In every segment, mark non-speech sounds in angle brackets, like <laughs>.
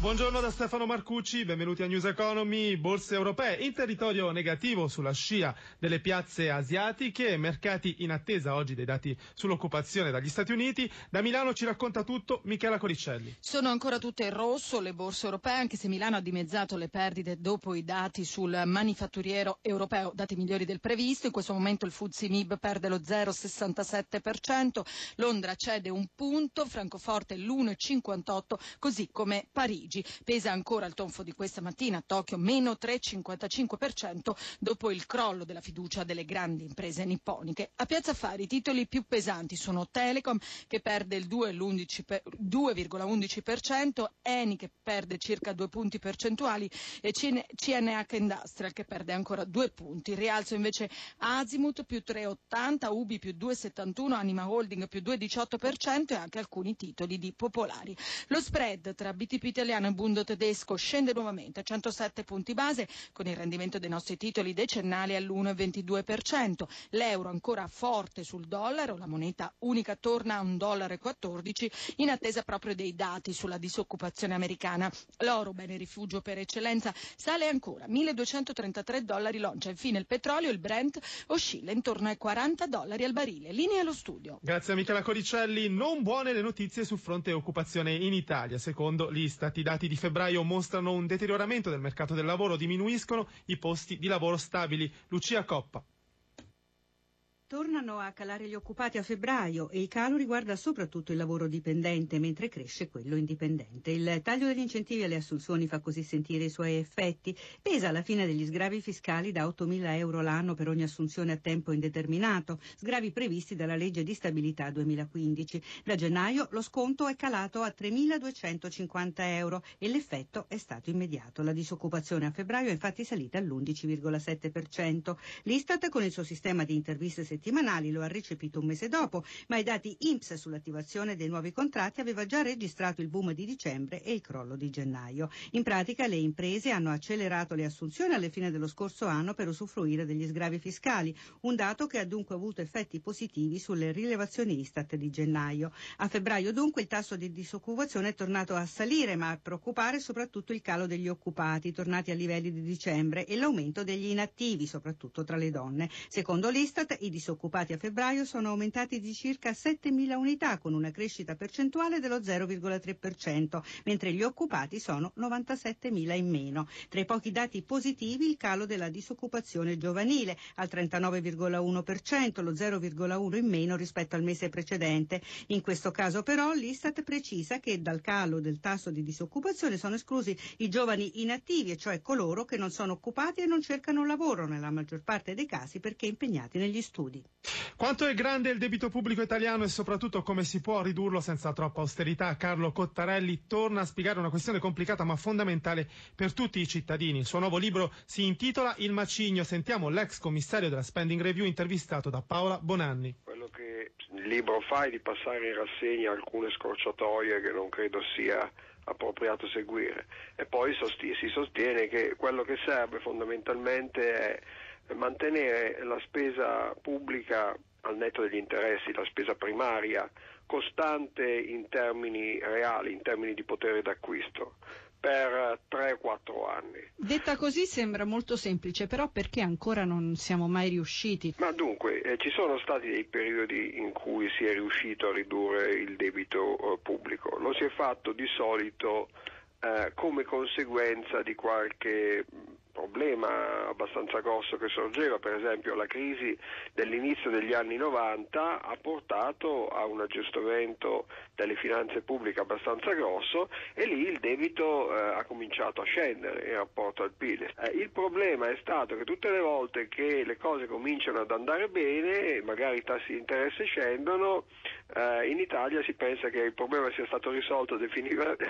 Buongiorno da Stefano Marcucci, benvenuti a News Economy. Borse europee in territorio negativo sulla scia delle piazze asiatiche, mercati in attesa oggi dei dati sull'occupazione dagli Stati Uniti. Da Milano ci racconta tutto Michela Coricelli. Sono ancora tutte in rosso le borse europee, anche se Milano ha dimezzato le perdite dopo i dati sul manifatturiero europeo, dati migliori del previsto. In questo momento il FTSE MIB perde lo 0,67%, Londra cede un punto, Francoforte l'1,58%, così come Parigi. Parigi. Pesa ancora il tonfo di questa mattina a Tokyo, meno 3,55% dopo il crollo della fiducia delle grandi imprese nipponiche. A Piazza Affari i titoli più pesanti sono Telecom che perde il 2,11%, Eni che perde circa 2 punti percentuali e CNH Industrial che perde ancora 2 punti. rialzo invece Azimut più 3,80, Ubi più 2,71, Anima Holding più 2,18% e anche alcuni titoli di popolari. Lo spread tra BTP italiano italiano e Bundo tedesco scende nuovamente a 107 punti base con il rendimento dei nostri titoli decennali all'1,22%. L'euro ancora forte sul dollaro, la moneta unica torna a 1,14 dollaro in attesa proprio dei dati sulla disoccupazione americana. L'oro, bene rifugio per eccellenza, sale ancora 1.233 dollari l'oncia. Infine il petrolio, il Brent, oscilla intorno ai 40 dollari al barile. Linea allo studio. Grazie a Michela Coricelli. Non buone le notizie sul fronte occupazione in Italia. Secondo l'Istat i dati di febbraio mostrano un deterioramento del mercato del lavoro, diminuiscono i posti di lavoro stabili. Lucia Coppa. Tornano a calare gli occupati a febbraio e il calo riguarda soprattutto il lavoro dipendente, mentre cresce quello indipendente. Il taglio degli incentivi alle assunzioni fa così sentire i suoi effetti. Pesa alla fine degli sgravi fiscali da 8.000 euro l'anno per ogni assunzione a tempo indeterminato, sgravi previsti dalla legge di stabilità 2015. Da gennaio lo sconto è calato a 3.250 euro e l'effetto è stato immediato. La disoccupazione a febbraio è infatti salita all'11,7%. L'Istat con il suo sistema di interviste settimanali lo ha recepito un mese dopo, ma i dati INPS sull'attivazione dei nuovi contratti aveva già registrato il boom di dicembre e il crollo di gennaio. In pratica le imprese hanno accelerato le assunzioni alle fine dello scorso anno per usufruire degli sgravi fiscali, un dato che ha dunque avuto effetti positivi sulle rilevazioni Istat di gennaio. A febbraio dunque il tasso di disoccupazione è tornato a salire, ma a preoccupare soprattutto il calo degli occupati, tornati a livelli di dicembre, e l'aumento degli inattivi, soprattutto tra le donne. Secondo l'Istat i disoccupati disoccupati a febbraio sono aumentati di circa 7.000 unità con una crescita percentuale dello 0,3%, mentre gli occupati sono 97.000 in meno. Tra i pochi dati positivi il calo della disoccupazione giovanile al 39,1%, lo 0,1 in meno rispetto al mese precedente. In questo caso però l'Istat precisa che dal calo del tasso di disoccupazione sono esclusi i giovani inattivi, cioè coloro che non sono occupati e non cercano lavoro nella maggior parte dei casi perché impegnati negli studi. Uniti. Quanto è grande il debito pubblico italiano e soprattutto come si può ridurlo senza troppa austerità? Carlo Cottarelli torna a spiegare una questione complicata ma fondamentale per tutti i cittadini. Il suo nuovo libro si intitola Il macigno. Sentiamo l'ex commissario della Spending Review intervistato da Paola Bonanni. Quello che il libro fa è di passare in rassegna alcune scorciatoie che non credo sia appropriato seguire e poi si sostiene che quello che serve fondamentalmente è mantenere la spesa pubblica al netto degli interessi, la spesa primaria, costante in termini reali, in termini di potere d'acquisto per 3-4 anni. Detta così sembra molto semplice, però perché ancora non siamo mai riusciti? Ma dunque, eh, ci sono stati dei periodi in cui si è riuscito a ridurre il debito eh, pubblico. Lo si è fatto di solito eh, come conseguenza di qualche problema abbastanza grosso che sorgeva, per esempio la crisi dell'inizio degli anni 90 ha portato a un aggiustamento delle finanze pubbliche abbastanza grosso e lì il debito eh, ha cominciato a scendere in rapporto al PIL. Eh, il problema è stato che tutte le volte che le cose cominciano ad andare bene, magari i tassi di interesse scendono, eh, in Italia si pensa che il problema sia stato risolto definitiva, <laughs>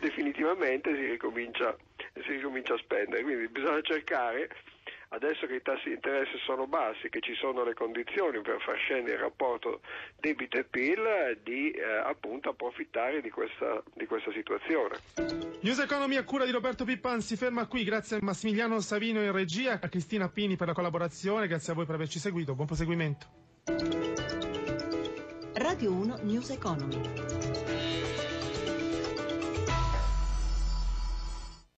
definitivamente, si ricomincia, si ricomincia a spendere. Quindi bisogna cercare adesso che i tassi di interesse sono bassi, che ci sono le condizioni per far scendere il rapporto debito e PIL, di eh, appunto approfittare di questa, di questa, situazione. News Economy a cura di Roberto Pippan si ferma qui, grazie a Massimiliano Savino in regia, a Cristina Pini per la collaborazione, grazie a voi per averci seguito, buon proseguimento. Radio 1 News Economy.